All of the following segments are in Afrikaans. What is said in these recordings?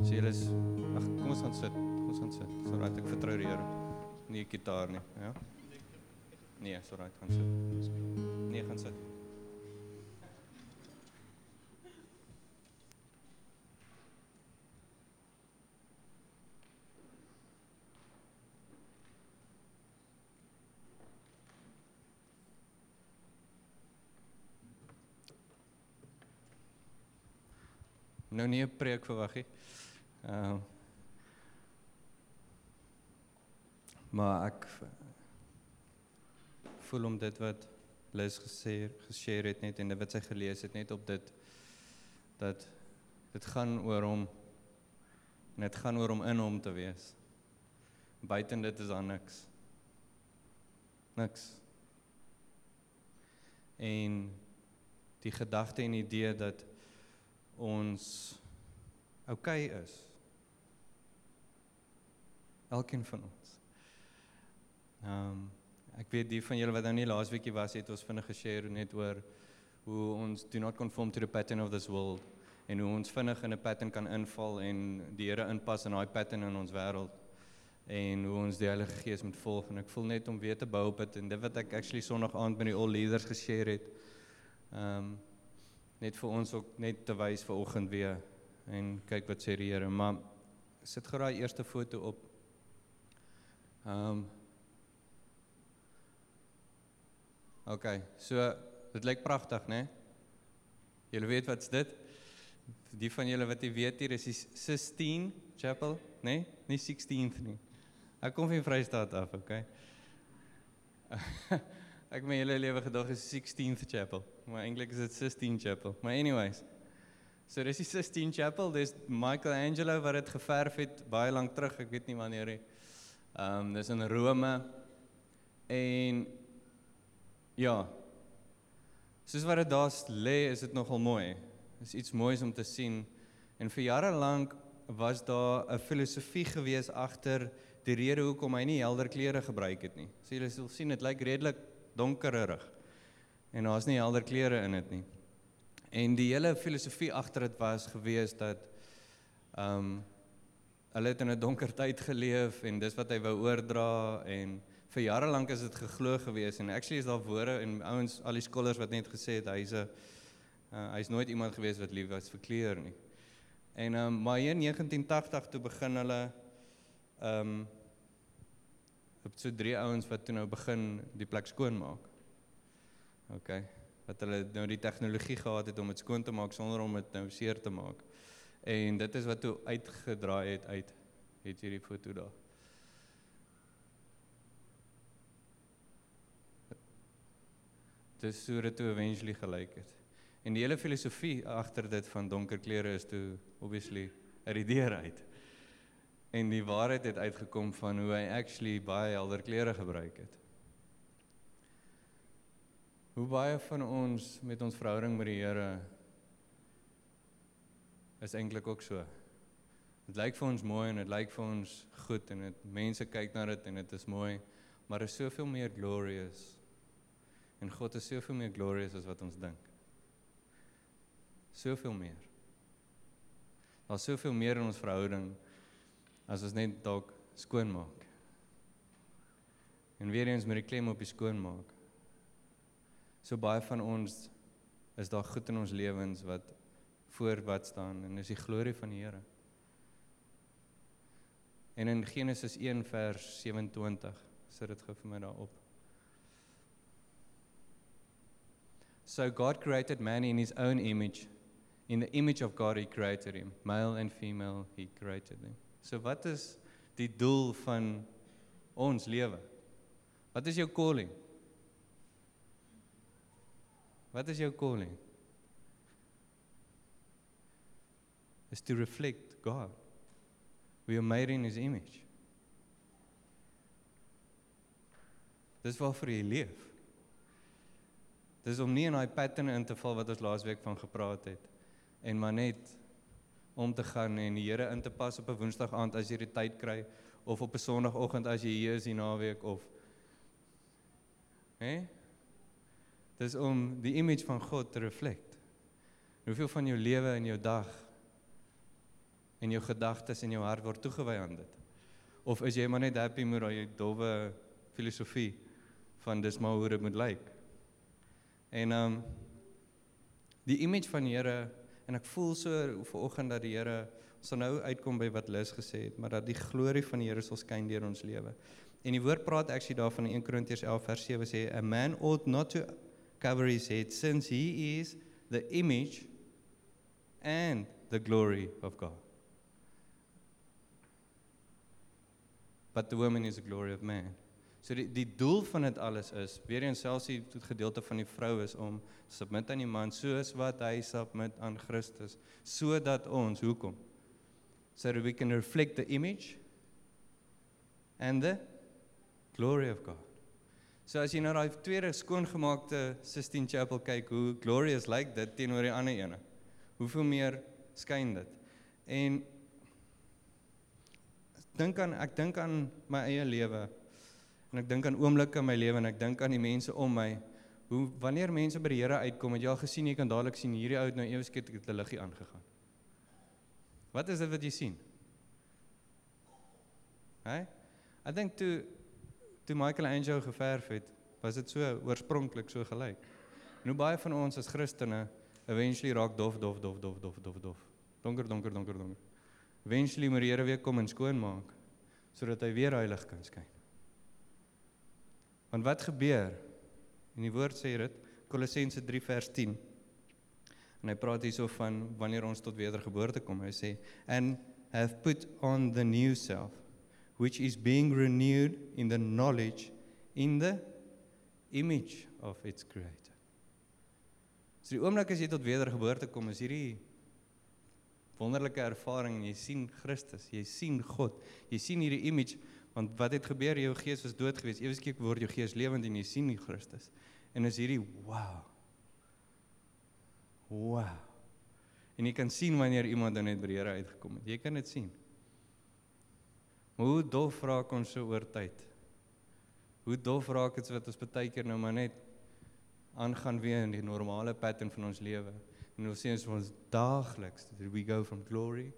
So julle is ag kom ons gaan sit. Kom ons gaan sit. So right, ek vertrou die Here. Nie gitaar nie, ja? Nee, so right, gaan sit. Nee, gaan sit. Nou nie 'n preek verwag nie. Ehm uh, Maar ek voel om dit wat Liz gesê geshare het net en wat sy gelees het net op dit dat dit gaan oor hom en dit gaan oor om in hom te wees. Buiten dit is daar niks. Niks. En die gedagte en idee dat ons oukei okay is. Elkeen van ons. Ehm um, ek weet die van julle wat nou nie laasweekie was het ons vinnig geshare net oor hoe ons do not conform to the pattern of this world en hoe ons vinnig in 'n pattern kan inval en die Here inpas in daai pattern in ons wêreld en hoe ons die Heilige Gees moet volg en ek voel net om weer te bou op dit en dit wat ek actually Sondag aand met die all leaders geshare het. Ehm um, net vir ons ook net te wys vir oggend weer en kyk wat sê die Here maar sit gou daai eerste foto op. Ehm um, OK. So dit lyk pragtig, né? Julle weet wat's dit? Die van julle wat jy weet hier is die Sistine Chapel, né? Nie 16th nie. Ek kom van Vrystaat af, OK. ek my hele lewe gedag is 16th Chapel, maar eintlik is dit Sistine Chapel. Maar anyways. So dis die Sistine Chapel, dis Michelangelo wat dit geverf het baie lank terug, ek weet nie wanneer nie. Ehm um, dis in Rome. En Ja. Soos wat dit daar lê, is dit nogal mooi. Is iets moois om te sien. En vir jare lank was daar 'n filosofie gewees agter die rede hoekom hy nie helder klere gebruik het nie. So julle sal sien dit lyk redelik donkerig. En daar's nie helder klere in dit nie. En die hele filosofie agter dit was gewees dat ehm um, hulle het in 'n donker tyd geleef en dis wat hy wou oordra en vir jare lank is dit geglo gewees en actually is daar woorde en ouens al die skolars wat net gesê het hy's 'n uh, hy's nooit iemand gewees wat lief was vir kleur nie. En um, maar in 1980 toe begin hulle ehm um, op so drie ouens wat toe nou begin die plek skoon maak. OK. Wat hulle nou die tegnologie gehad het om dit skoon te maak sonder om dit nou seer te maak. En dit is wat toe uitgedraai het uit het hierdie foto daar. dis hoe dit toe eventually gelyk het. En die hele filosofie agter dit van donker klere is toe obviously uit die deur uit. En die waarheid het uitgekom van hoe hy actually baie helder klere gebruik het. Hoe baie van ons met ons verhouding met die Here is eintlik ook so. Dit lyk vir ons mooi en dit lyk vir ons goed en dit mense kyk na dit en dit is mooi, maar is soveel meer glorious En God is soveel meer glorious as wat ons dink. Soveel meer. Daar's soveel meer in ons verhouding as ons net dalk skoon maak. En weer eens met die klem op die skoon maak. So baie van ons is daar goed in ons lewens wat voor wat staan en is die glorie van die Here. En in Genesis 1 vers 27 sit dit gou vir my daarop. So God created man in his own image. In the image of God he created him. Male and female he created them. So wat is die doel van ons lewe? Wat is jou calling? Wat is jou calling? Is to reflect God. We are made in his image. Dis waarvoor jy leef. Dis om nie in daai pattern in te val wat ons laasweek van gepraat het en maar net om te gaan en die Here in te pas op 'n Woensdag aand as jy die tyd kry of op 'n Sondagoggend as jy hier is die naweek of hè? Dis om die image van God te reflect. Hoeveel van jou lewe en jou dag en jou gedagtes en jou hart word toegewy aan dit? Of is jy maar net happy met daai dowwe filosofie van dis maar hoe dit moet lyk? En um, die image van die Here en ek voel so vanoggend dat die Here ons nou uitkom by wat Lis gesê het, maar dat die glorie van die Here sal skyn deur ons lewe. En die woord praat actually daarvan in 1 Korintiërs 11 vers 7 sê a man ought not to cover his head since he is the image and the glory of God. But the woman is the glory of man. So die die doel van dit alles is, weer eens selfs die gedeelte van die vrou is om submit aan die man soos wat hy submit aan Christus, sodat ons hoekom so that we can reflect the image and the glory of God. So as jy na daai tweede skoongemaakte Sistine Chapel kyk, hoe glorious lyk like dit teenoor die ander ene. Hoeveel meer skyn dit? En dink aan ek dink aan my eie lewe En ek dink aan oomblikke in my lewe en ek dink aan die mense om my. Hoe wanneer mense by die Here uitkom, het jy al gesien jy kan dadelik sien hierdie ou het nou ewe skielik 'n liggie aangegaan. Wat is dit wat jy sien? Hè? I think toe toe Michelangelo geverf het, was dit so oorspronklik so gelyk. Nou baie van ons as Christene eventually raak dof dof dof dof dof dof dof. Donker donker donker donker. Eventually moet die Here weer kom en skoon maak sodat hy weer heilig kan skyn. Want wat gebeur? En die woord sê dit Kolossense 3 vers 10. En hy praat hierso van wanneer ons tot wedergeboorte kom. Hy sê and have put on the new self which is being renewed in the knowledge in the image of its creator. So die oomblik as jy tot wedergeboorte kom, is hierdie wonderlike ervaring en jy sien Christus, jy sien God, jy sien hierdie image Want wat het gebeur? Jou gees was dood geweest. Ewe skielik word jou gees lewend en jy sien die Christus. En is hierdie wow. Wow. En jy kan sien wanneer iemand dan net by die Here uitgekom het. Jy kan dit sien. Maar hoe dof raak ons so oor tyd? Hoe dof raak dit wat ons baie keer nou maar net aangaan weer in die normale pattern van ons lewe. En ons sien ons daagliks we go from glory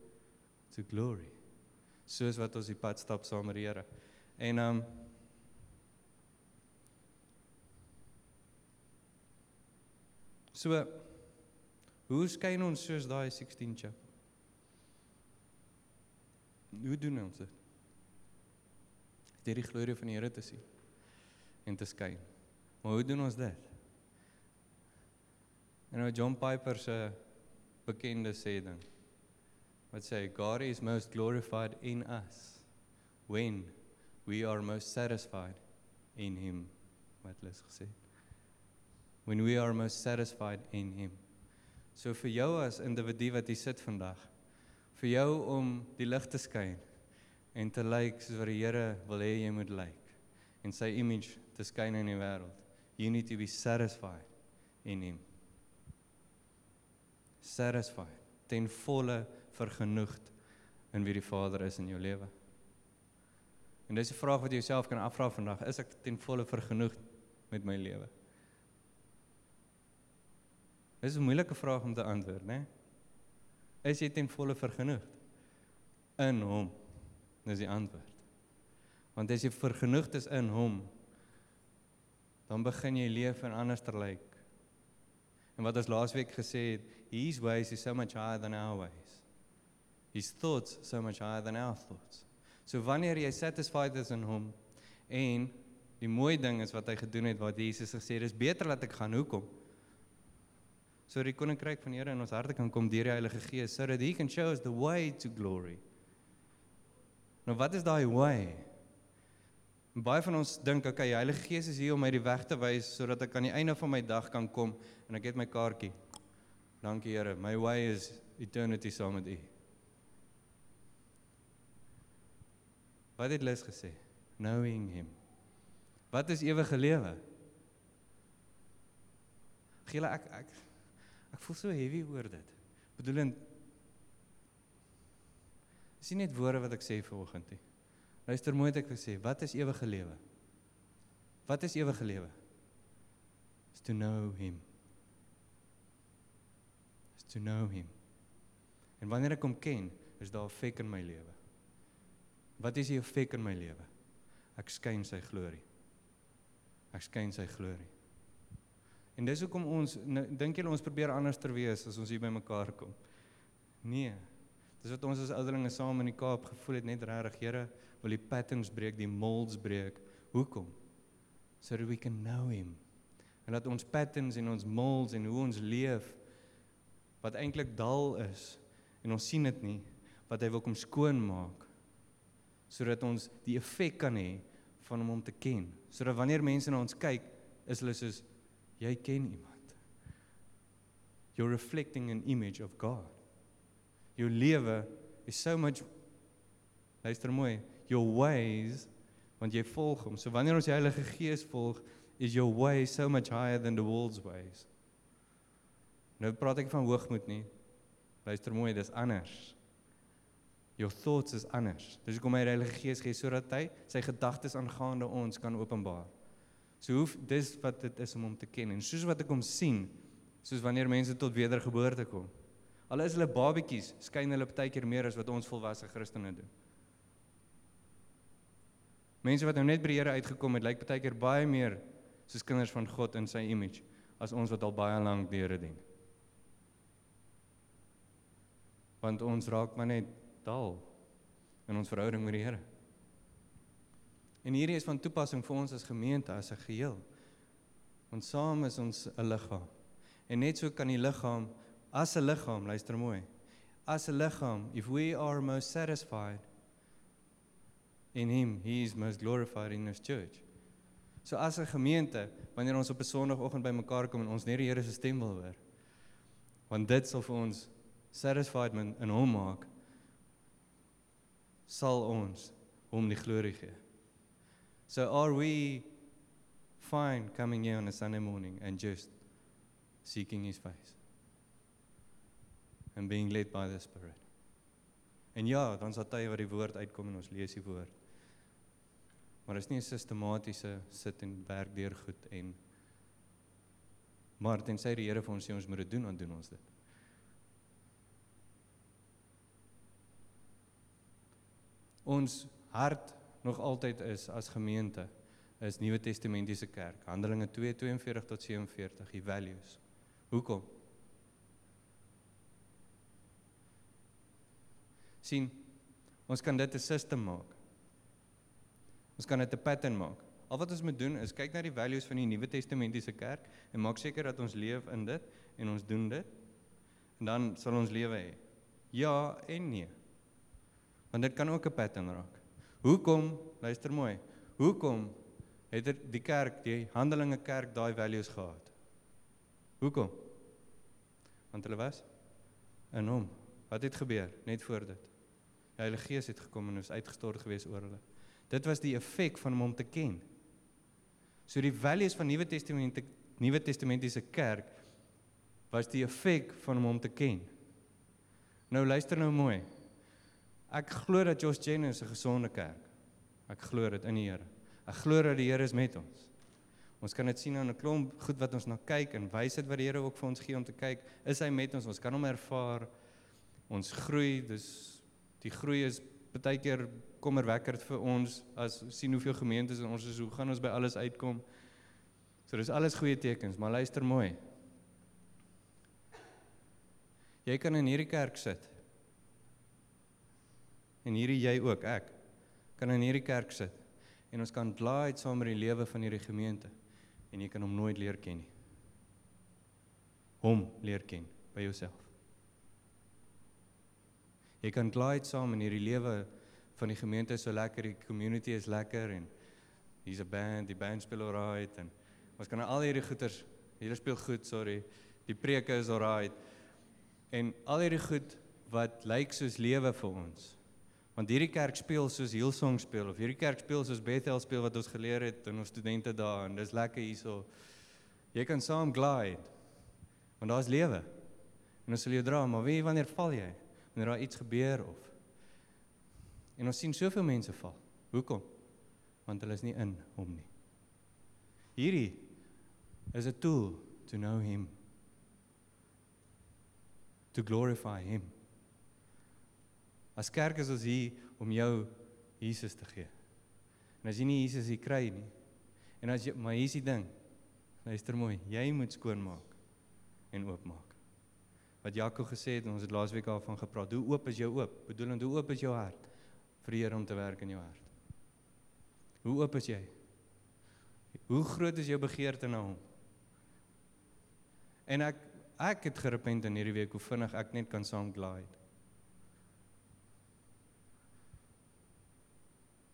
to glory soos wat ons die pad stap saam met die Here. En um, So hoe skyn ons soos daai 16 chap? Hoe doen ons dit? Deur die glorie van die Here te sien en te skyn. Maar hoe doen ons dit? En nou John Piper se bekende sê ding wat sê God is most glorified in us when we are most satisfied in him. Wat hulle gesê. When we are most satisfied in him. So vir jou as individu wat hier sit vandag vir jou om die lig te skyn en te lyk soos wat die Here wil hê jy moet lyk en sy image te skyn in die wêreld you need to be satisfied in him satisfied ten volle vergenoegd in wie die Vader is in jou lewe? En dis 'n vraag wat jy jouself kan afvra vandag, is ek ten volle vergenoegd met my lewe? Dis 'n moeilike vraag om te antwoord, né? Is jy ten volle vergenoegd in hom? Dis die antwoord. Want as jy vergenoegd is in hom, dan begin jy leef en anders te lyk. En wat ons laasweek gesê het, his ways is so much higher than our ways his thoughts so much higher than our thoughts. So wanneer jy satisfied is in hom en die mooi ding is wat hy gedoen het wat Jesus gesê het, dis beter dat ek gaan hoekom. So die koninkryk van die Here in ons harte kan kom deur die Heilige Gees sodat he can show us the way to glory. Nou wat is daai way? En baie van ons dink okay, die Heilige Gees is hier om my die weg te wys sodat ek aan die einde van my dag kan kom en ek het my kaartjie. Dankie Here, my way is eternity saam met U. Wat het Lis gesê? Knowing him. Wat is ewige lewe? Giele ek ek ek voel so heavy oor dit. Bedoelend Is nie net woorde wat ek sê vanoggend nie. Luister mooi wat ek sê. Wat is ewige lewe? Wat is ewige lewe? Is to know him. To know him. En wanneer ek hom ken, is daar 'n effek in my lewe. Wat is die effek in my lewe? Ek skyn sy glorie. Ek skyn sy glorie. En dis hoekom ons nou, dink julle ons probeer anders ter wees as ons hier bymekaar kom. Nee. Dis wat ons as ouderlinge saam in die Kaap gevoel het net regtig, Here, wil die patterns breek, die molds breek. Hoekom? So that we can know him. En dat ons patterns en ons molds en hoe ons leef wat eintlik dal is en ons sien dit nie wat hy wil kom skoon maak sodat ons die effek kan hê van hom om te ken. Sodat wanneer mense na ons kyk, is hulle soos jy ken iemand. You're reflecting an image of God. Jou lewe is so much luister mooi, your ways want jy volg hom. So wanneer ons die Heilige Gees volg, is your way so much higher than the world's ways. Nou praat ek van hoogmoed nie. Luister mooi, dis anders. Your thoughts is anders. Dis hoekom hy die Heilige Gees gee sodat hy sy gedagtes aangaande ons kan openbaar. So hoef dis wat dit is om hom te ken en soos wat ek hom sien, soos wanneer mense tot wedergeboorte kom. Al is hulle babetjies, skyn hulle baie keer meer as wat ons volwasse Christene doen. Mense wat nou net by die Here uitgekom het, lyk baie keer baie meer soos kinders van God in sy image as ons wat al baie lank die Here dien. Want ons raak maar net dal in ons verhouding met die Here. En hierdie is van toepassing vir ons as gemeente as 'n geheel. Ons saam is ons 'n liggaam. En net so kan die liggaam as 'n liggaam, luister mooi. As 'n liggaam, if we are most satisfied in him, he is most glorified in his church. So as 'n gemeente, wanneer ons op 'n Sondagoggend bymekaar kom en ons net die Here se stem wil hoor, want dit sal vir ons satisfied in hom maak, sal ons hom die glorie gee. So are we fine coming here on a Sunday morning and just seeking his face and being led by the Spirit? En ja, dan sal tye wat die woord uitkom en ons lees die woord. Maar dit is nie 'n sistematiese sit en werk deur goed en maar tensy die Here vir ons sê ons moet dit doen, dan doen ons dit. Ons hart nog altyd is as gemeente is Nuwe Testamentiese kerk. Handelinge 2:42 tot 47, die values. Hoekom? sien ons kan dit 'n system maak. Ons kan dit 'n pattern maak. Al wat ons moet doen is kyk na die values van die Nuwe Testamentiese kerk en maak seker dat ons leef in dit en ons doen dit. En dan sal ons lewe hê. Ja en nee. Want dit kan ook 'n pattern raak. Hoekom? Luister mooi. Hoekom het die kerk, die Handelinge kerk daai values gehad? Hoekom? Want hulle was in hom. Wat het gebeur net voor dit? Die Heilige Gees het gekom en was uitgestort gewees oor hulle. Dit was die effek van hom om te ken. So die values van Nuwe Testament Nuwe Testamentiese kerk was die effek van hom om te ken. Nou luister nou mooi. Ek glo dat Josh Jenner 'n gesonde kerk. Ek glo dit in die Here. Ek glo dat die Here is met ons. Ons kan dit sien aan 'n klomp goed wat ons na kyk en wysheid wat die Here ook vir ons gee om te kyk, is hy met ons. Ons kan hom ervaar. Ons groei, dis die groei is baie keer kommerwekkend vir ons as sien hoeveel gemeentes en ons is hoe gaan ons by alles uitkom. So dis alles goeie tekens, maar luister mooi. Jy kan in hierdie kerk sit. En hierdie jy ook, ek kan in hierdie kerk sit en ons kan glide saam met die lewe van hierdie gemeente en jy kan hom nooit leer ken nie. Hom leer ken by jouself. Jy kan glide saam in hierdie lewe van die gemeente so lekker, die community is lekker en hier's 'n band, die band speel alright en ons kan al hierdie goeters, hier speel goed, sorry. Die preke is alright. En al hierdie goed wat lyk soos lewe vir ons. Want hierdie kerk speel soos Hillsong speel of hierdie kerk speel soos Bethel speel wat ons geleer het in ons studente daar en dis lekker hierso. Jy kan saam glide. Want daar's lewe. En ons sal jou dra, maar wie wanneer val jy? wanneer daar iets gebeur of en ons sien soveel mense val. Hoekom? Want hulle is nie in hom nie. Hierdie is 'n tool to know him. To glorify him. As kerk is ons hier om jou Jesus te gee. En as jy nie Jesus hier kry nie. En as jy maar hier's die ding. Luister mooi, jy moet skoonmaak en oopmaak. Wat Jaco gesê het, ons het laasweek daarvan gepraat. Hoe oop is jou oop? Bedoelend hoe oop is jou hart vir Here om te werk in jou hart? Hoe oop is jy? Hoe groot is jou begeerte na hom? En ek ek het gerepent in hierdie week hoe vinnig ek net kan saam glide.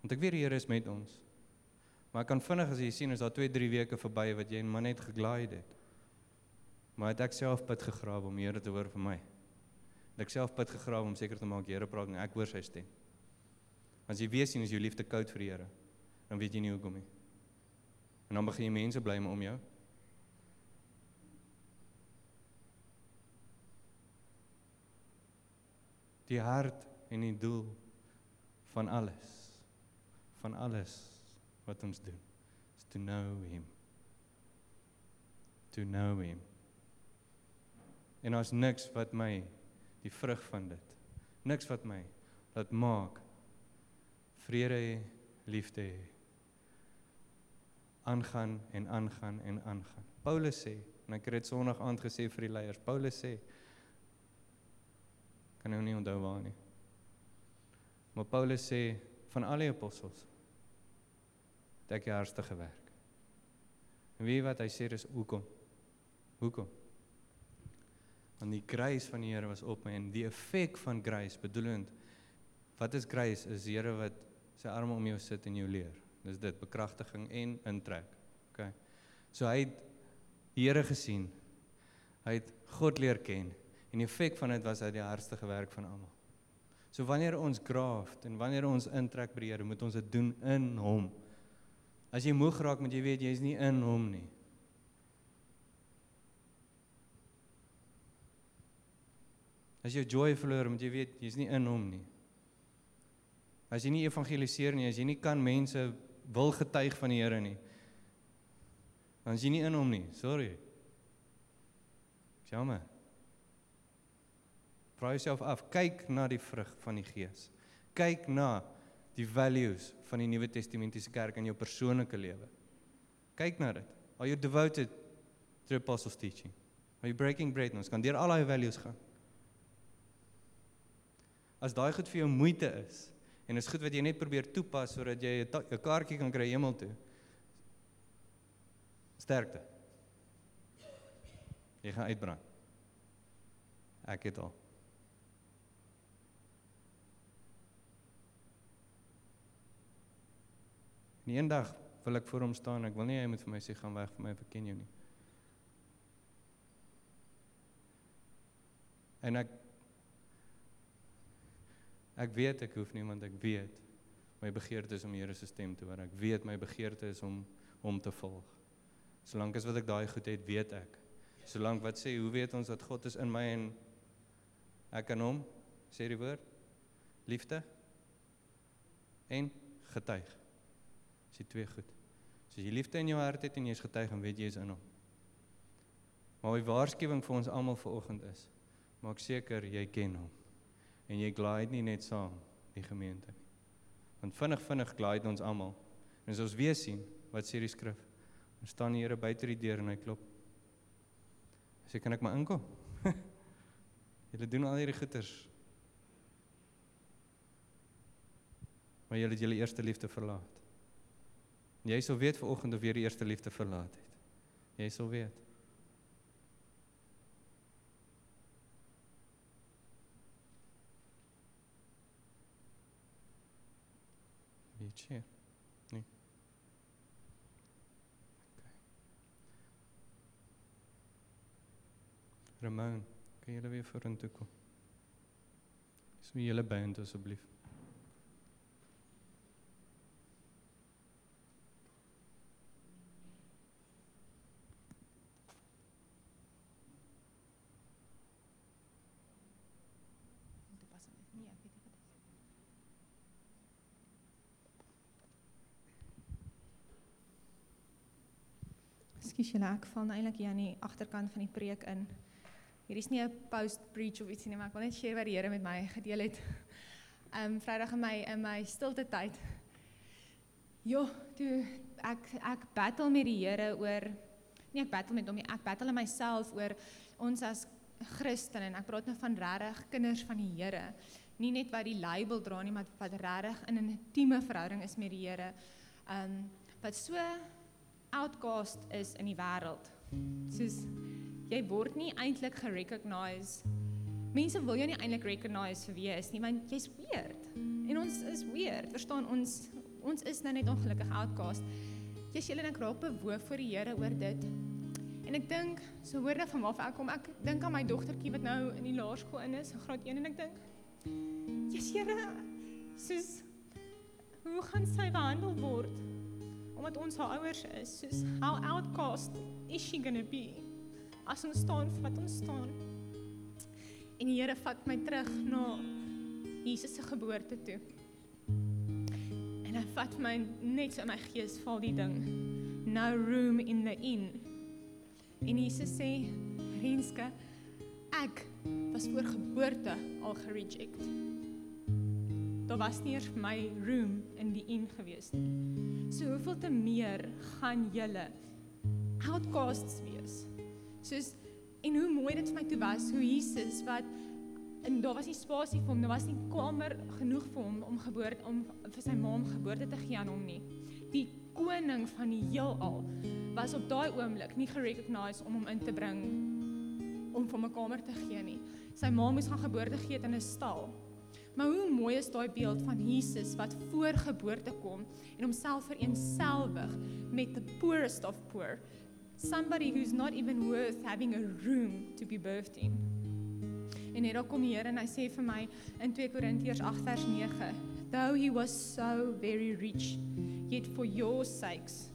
Want ek weet die Here is met ons. Maar ek kan vinnig as jy sien as daar 2, 3 weke verby wat jy maar net geglide het. Maar het ek self pad gegrawe om Here te hoor vir my. Het ek self pad gegrawe om seker te maak Here praat en ek hoor sy stem. As jy weet sien as jou liefde koud vir die Here, dan weet jy nie hoekom nie. En dan begin jy mense bly om jou. Die hart en die doel van alles van alles wat ons doen is to know him. To know him. En ons niks wat my die vrug van dit. Niks wat my laat maak vrede hê, liefde hê. aangaan en aangaan en aangaan. Paulus sê, en ek het dit Sondag aand gesê vir die leiers. Paulus sê kan nou nie onthou waar nie. Maar Paulus sê van al die apostels het ek die hardste gewerk. En weet wat hy sê is hoekom? Hoekom? Want die grace van die Here was op my en die effek van grace bedoelend wat is grace? Is die Here wat sy arme om jou sit en jou leer. Dis dit bekragtiging en intrek. OK. So hy het die Here gesien. Hy het God leer ken en die effek van dit was hy die hardste gewerk van almal. So wanneer ons graft en wanneer ons intrek by die Here, moet ons dit doen in hom. As jy moeg raak, moet jy weet jy's nie in hom nie. As jy joy verloor, moet jy weet jy's nie in hom nie. As jy nie evangeliseer nie, as jy nie kan mense wil getuig van die Here nie, dan is jy nie in hom nie. Sorry. Jammer. Vra jouself af, kyk na die vrug van die Gees. Kyk na die values van die Nuwe Testamentiese kerk in jou persoonlike lewe. Kyk na dit. Are you devoted to the apostles teaching? Are you breaking bread? Ons kan deur al daai values gaan. As daai goed vir jou moeite is en is goed wat jy net probeer toepas sodat jy 'n kaartjie kan kry hemel toe. Sterkte. Jy gaan uitbrand. Ek het al En eendag wil ek voor hom staan. Ek wil nie hy moet vir my sê gaan weg van my, ek ken jou nie. En ek ek weet ek hoef nie want ek weet my begeerte is om Here se stem te hoor. Ek weet my begeerte is om hom te volg. Solank as wat ek daai goed het, weet ek. Solank wat sê, hoe weet ons dat God is in my en ek in hom? Sê die woord liefde en getuig. Dis die twee goed. So as jy liefde in jou hart het en jy is getuig en weet jy is in hom. Maar die waarskuwing vir ons almal vanoggend is: maak seker jy ken hom. En jy glide nie net saam die gemeente nie. Want vinnig vinnig glide ons almal. En as ons weer sien, wat sê die skrif? Ons staan die Here buite die deur en hy klop. Sê kan ek maar inkom? julle doen al hierdie goeters. Maar julle het julle eerste liefde verlaat. Jy sal weet vanoggend of jy die eerste liefde verlaat het. Jy weet. Weet jy? Nee. Okay. Ramon, kan jy weer vorentoe kom? Dis my hele band asseblief. Ekskuus julle, ek val nou eintlik hier aan die agterkant van die preek in. Hier is nie 'n post preach of ietsie nie, maar ek wil net share wat die Here met my gedeel het. Um, Vrydag in my in my stilte tyd. Jo, toe ek ek battle met die Here oor nie ek battle met hom nie, ek battle in myself oor ons as Christen en ek praat nou van regtig kinders van die Here. Nie net wat die label dra nie, maar wat regtig in 'n intieme verhouding is met die Here. Um, wat so outcast is in die wêreld. Soos jy word nie eintlik gerecognize. Mense wil jou nie eintlik recognize vir wie jy is nie, want jy's weird. En ons is weird. Verstaan ons ons is nou net ongelukkig outcast. Jy's julle dink raak bewoog voor die Here oor dit. En ek dink, so hoorde van waar ek kom, ek dink aan my dogtertjie wat nou in die laerskool in is, graad 1 en ek dink, "Jesus Here, soos hoe gaan sy behandel word?" Omdat ons haar ouers is, soos how outcast is she going to be? As ons staan vir wat ons staan. En die Here vat my terug na Jesus se geboorte toe. En hy vat my net so in my gees val die ding. No room in the inn. En Jesus sê, "Renske, ek was voor geboorte al gereject. Daar was nie eers vir my room in die inn gewees nie. So hoeveel te meer gaan julle outcasts wees? Soos en hoe mooi dit vir my toe was hoe Jesus wat en daar was nie spasie vir hom, daar was nie kamer genoeg vir hom om geboorte om vir sy ma om geboorte te gee aan hom nie. Die koning van die heelal was op daai oomblik nie gerecognise om hom in te bring om vir 'n kamer te gee nie. Sy ma moes gaan geboorte gee in 'n stal. Maar hoe mooi is daai beeld van Jesus wat voor geboorte kom en homself vereenselwig met the poorest of poor. Somebody who's not even worth having a room to be birthed in. En hier kom die Here en hy sê vir my in 2 Korintiërs 8 vers 9, though he was so very rich, yet for your sakes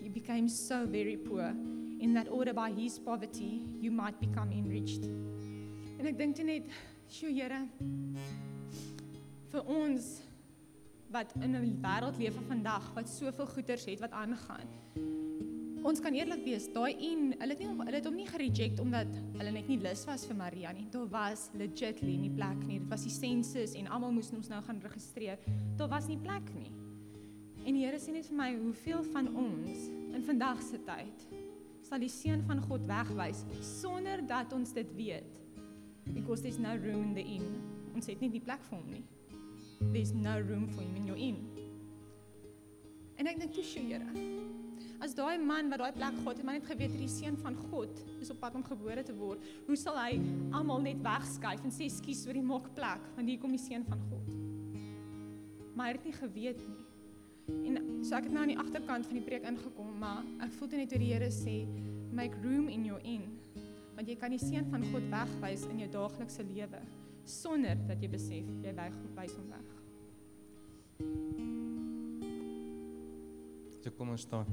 he became so very poor in that order by his poverty you might become enriched. En ek dink net, "Sjoe Here, vir ons wat in 'n wêreld lewe vandag wat soveel goeders het wat aangaan. Ons kan eerlik wees, daai en hulle het nie hulle het hom nie gereject omdat hulle net nie lus was vir Maria nie. Daar was legitly nie plek nie. Dit was die sensus en almal moes ons nou gaan registreer. Daar was nie plek nie. En die Here sê net vir my, hoeveel van ons in vandag se tyd sal die seun van God wegwys sonder dat ons dit weet. Because there's no room in the inn. Ons het nie die plek vir hom nie. There's no room for him in your inn. En ek dink toe, "Sjoe, Here. As daai man wat daai plek gehad het, maar net geweet het die seun van God is op pad om gebore te word, hoe sal hy almal net wegskuif en sê, "Skus, vir die maak plek, want hier kom die seun van God." Maar hy het nie geweet nie. En so ek het nou aan die agterkant van die preek ingekom, maar ek voel net hoe die Here sê, "Make room in your inn." Want jy kan die seun van God wegwys in jou daaglikse lewe sonder dat jy besef jy wys hom weg. So kom ons staan.